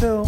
Oh,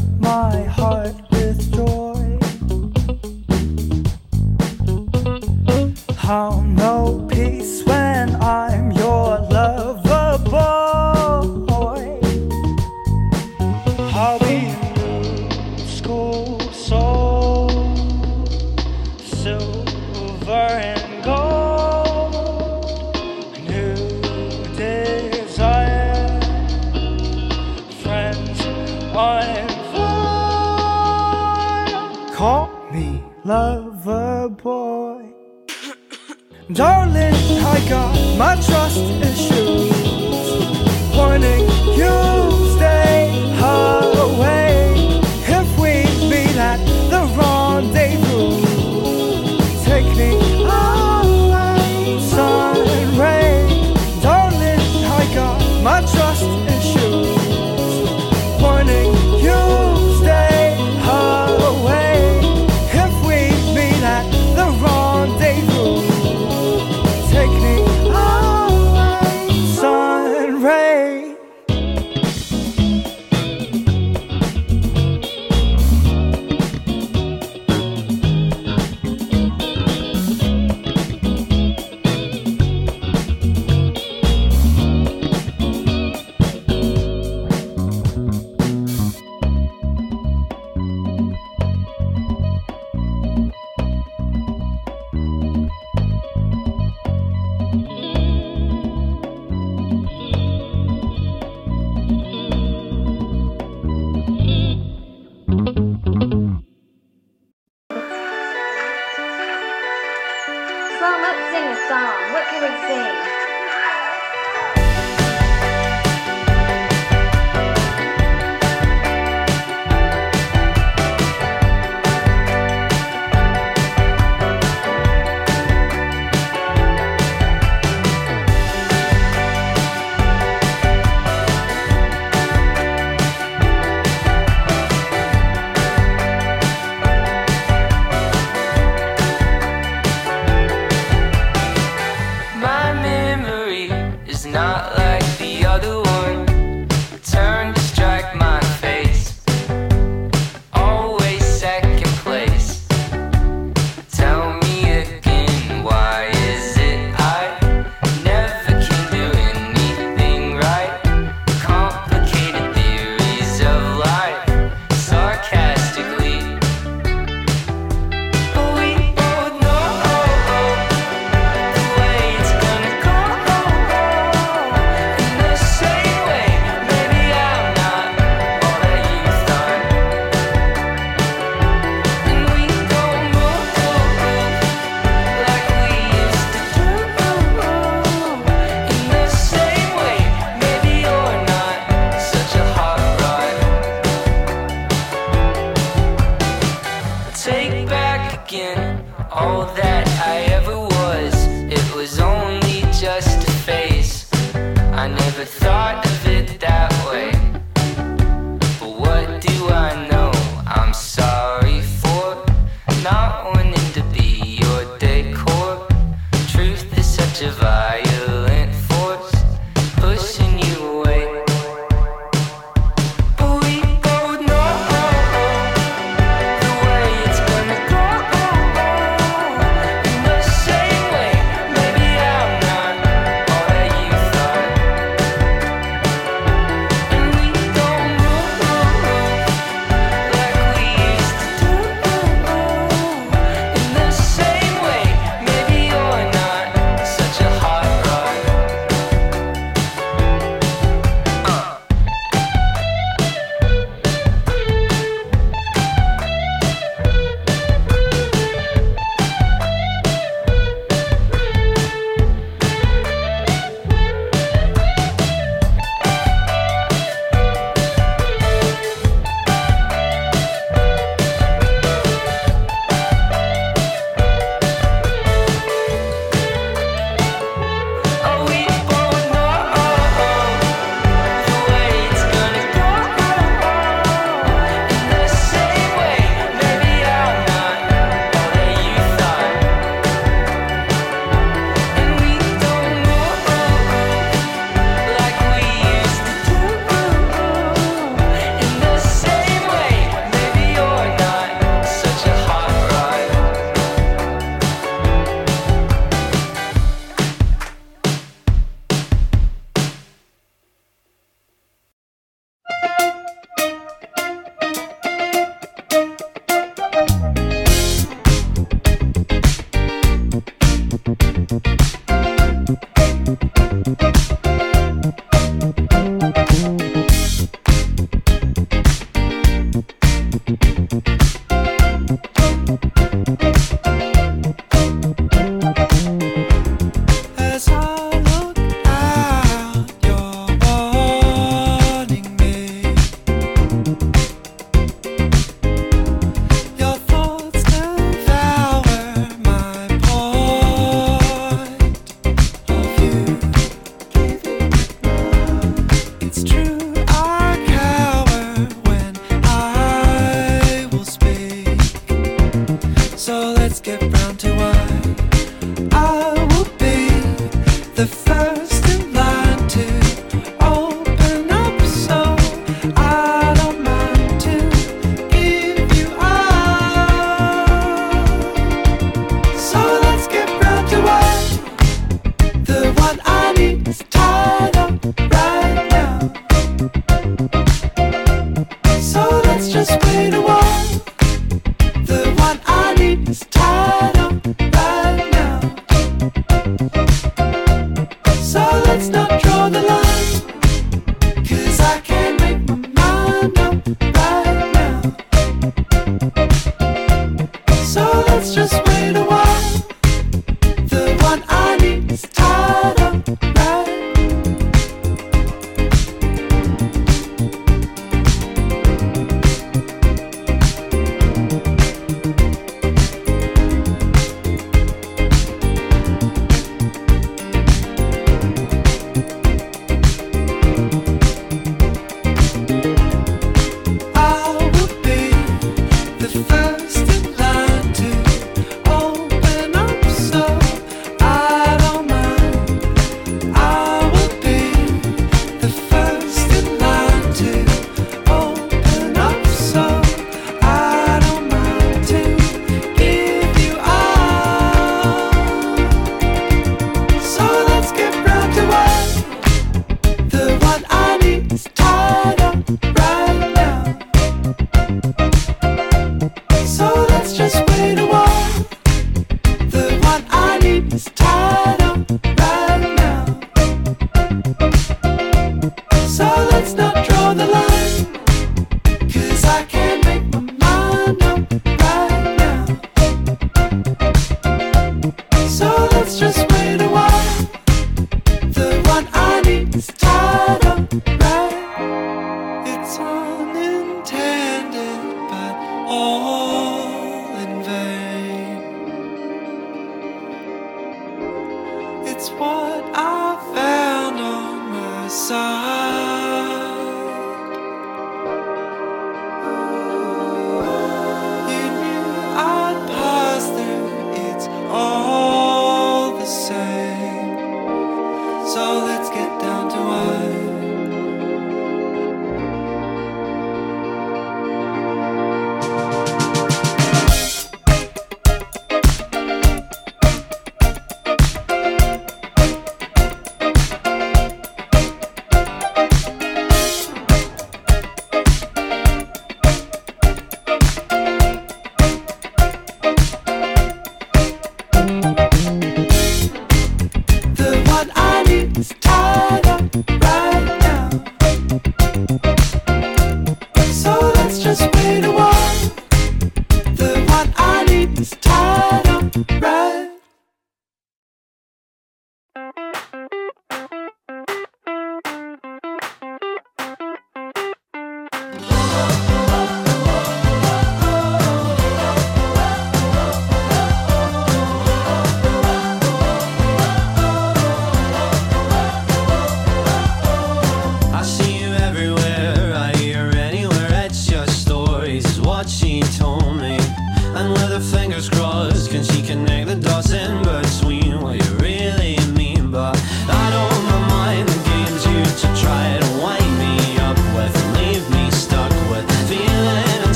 unintended, but all.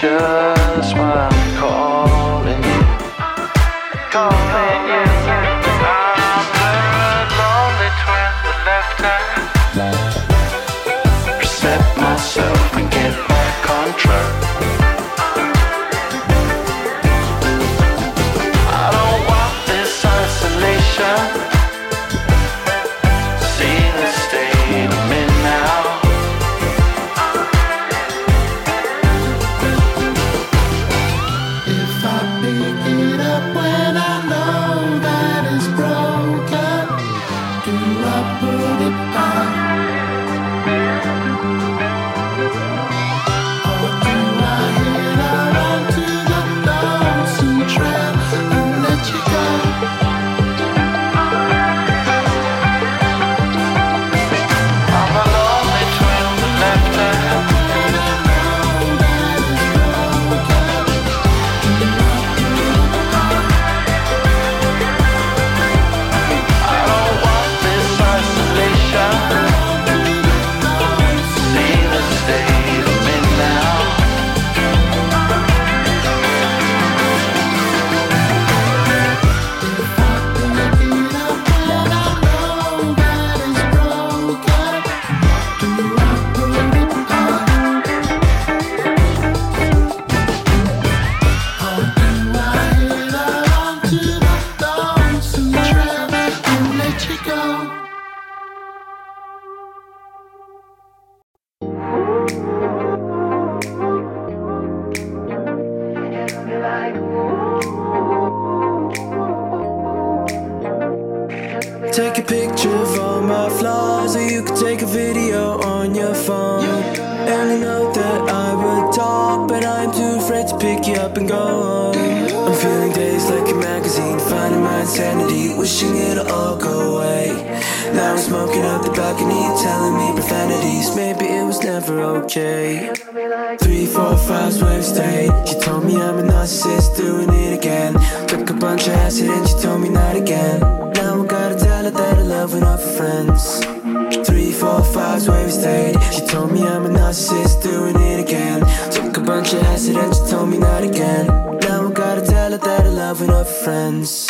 should. and. I'm feeling days like a magazine, finding my insanity, wishing it all go away. Now I'm smoking out the balcony, telling me profanities. Maybe it was never okay. Three, four, five swipe straight. She told me I'm a narcissist, doing it again. Took a bunch of acid and she told me not again. Now I gotta tell her that I love when off her friends. Three, four, five's where we stayed. She told me I'm a narcissist, doing it again. A bunch of acid and you told me not again. Now I gotta tell her that I love her, her friends.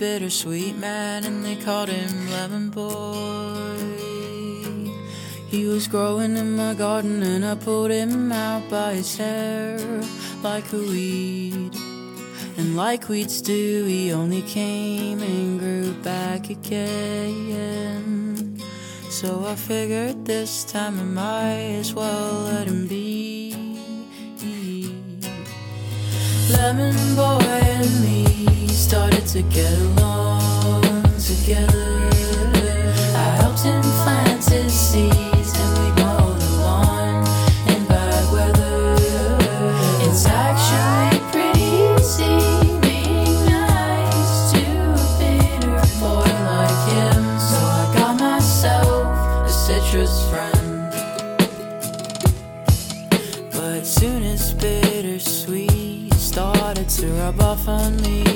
bittersweet man and they called him Lemon Boy. He was growing in my garden and I pulled him out by his hair like a weed. And like weeds do, he only came and grew back again. So I figured this time I might as well let him be. Lemon boy and me started to get along together. I helped him plant his seed. find me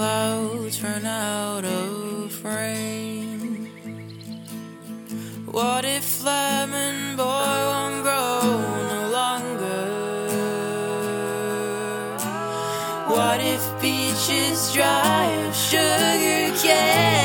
clouds run out of frame? What if lemon boy won't grow no longer? What if beaches dry of sugar cane?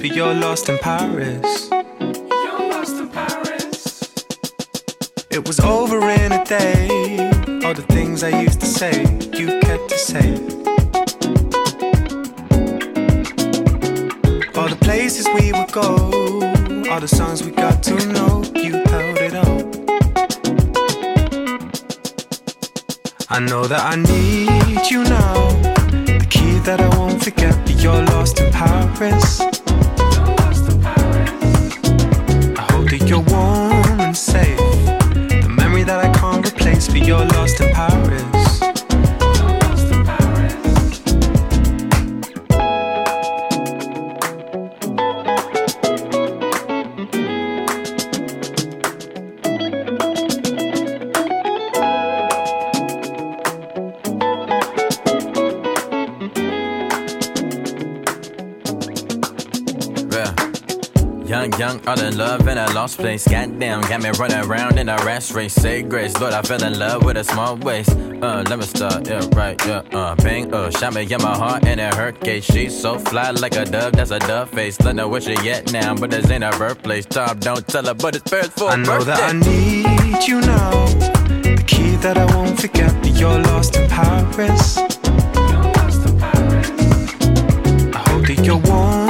Can't replace, but you're lost in Paris. It was over in a day. All the things I used to say, you kept to say. All the places we would go, all the songs we got to know, you held it all. I know that I need you now. The key that I won't forget, but you're lost in Paris. I hope All in love in a lost place. Goddamn, got me running around in a rash race. Say grace, Lord, I fell in love with a small waist. Uh, let me start, yeah, right, yeah, uh, bang, uh, shot me in my heart and it hurt case. She's so fly like a dove, that's a dove face. Don't know where she at now, but this ain't her birthplace. Tom, don't tell her, but it's first for I know birthday. that I need you now. The key that I won't forget, but you're lost in Paris. I hope that you're warm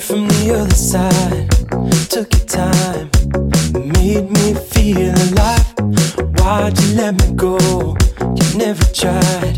from the other side. Took your time, made me feel alive. Why'd you let me go? You never tried.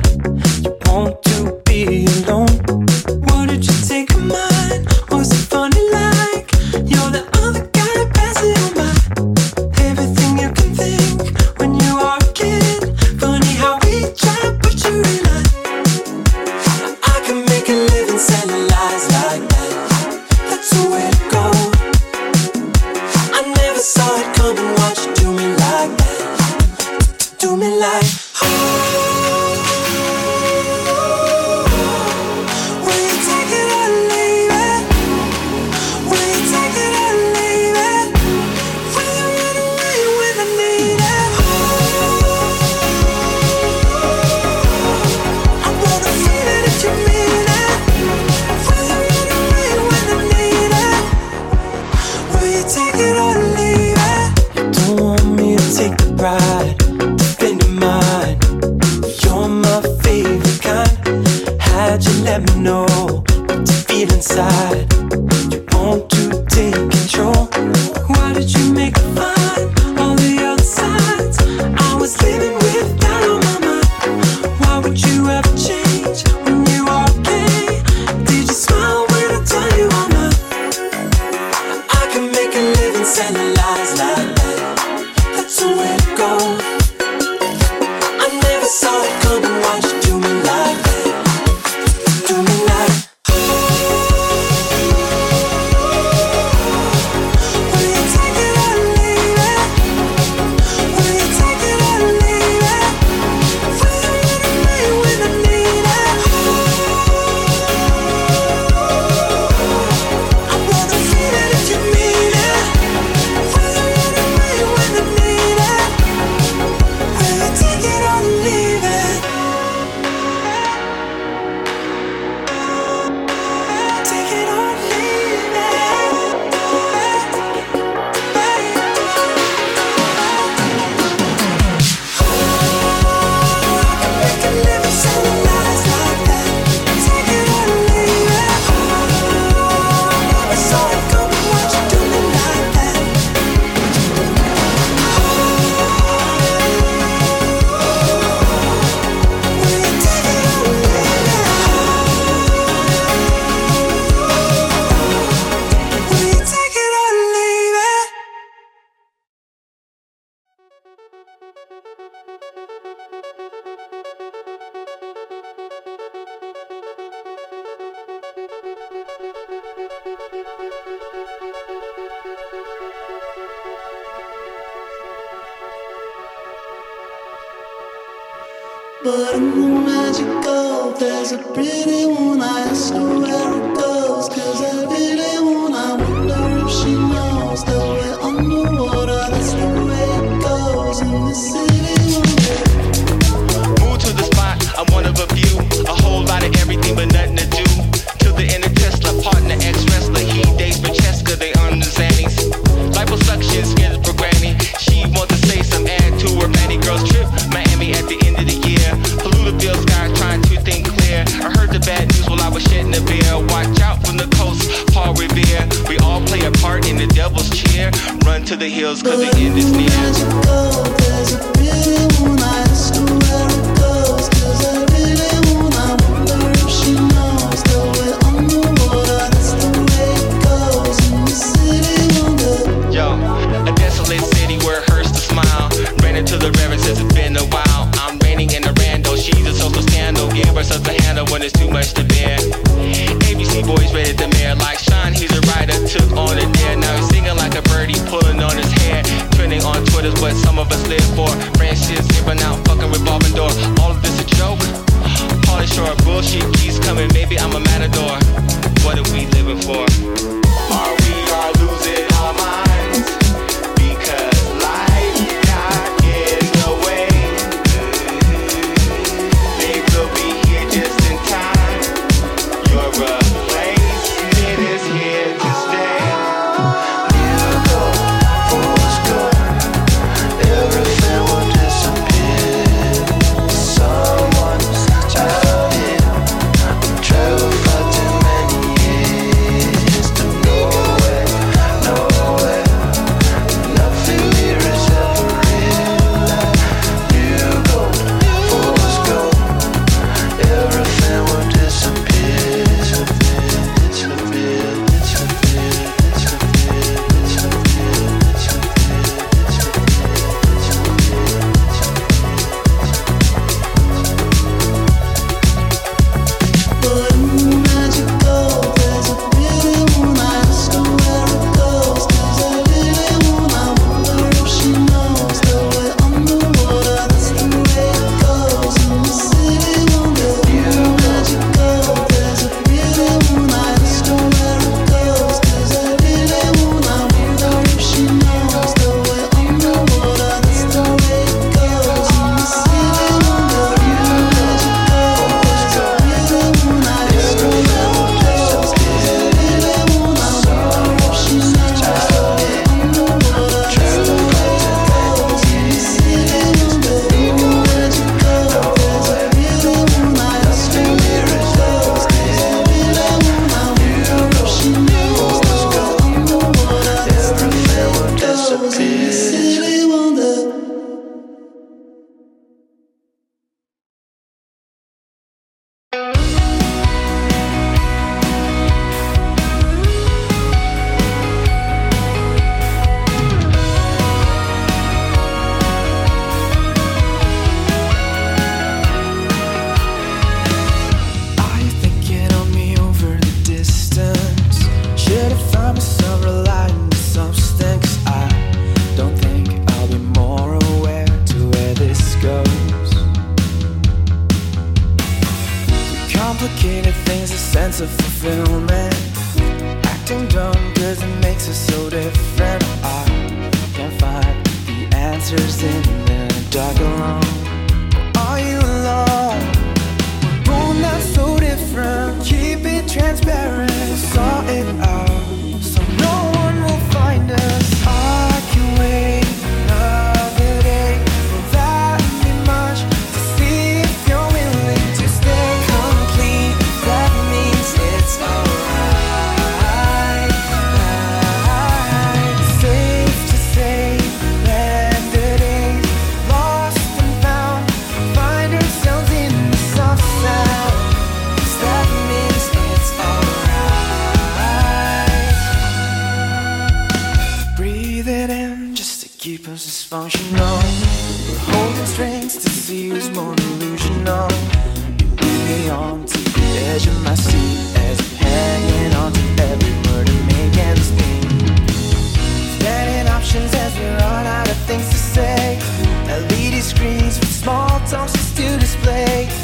say.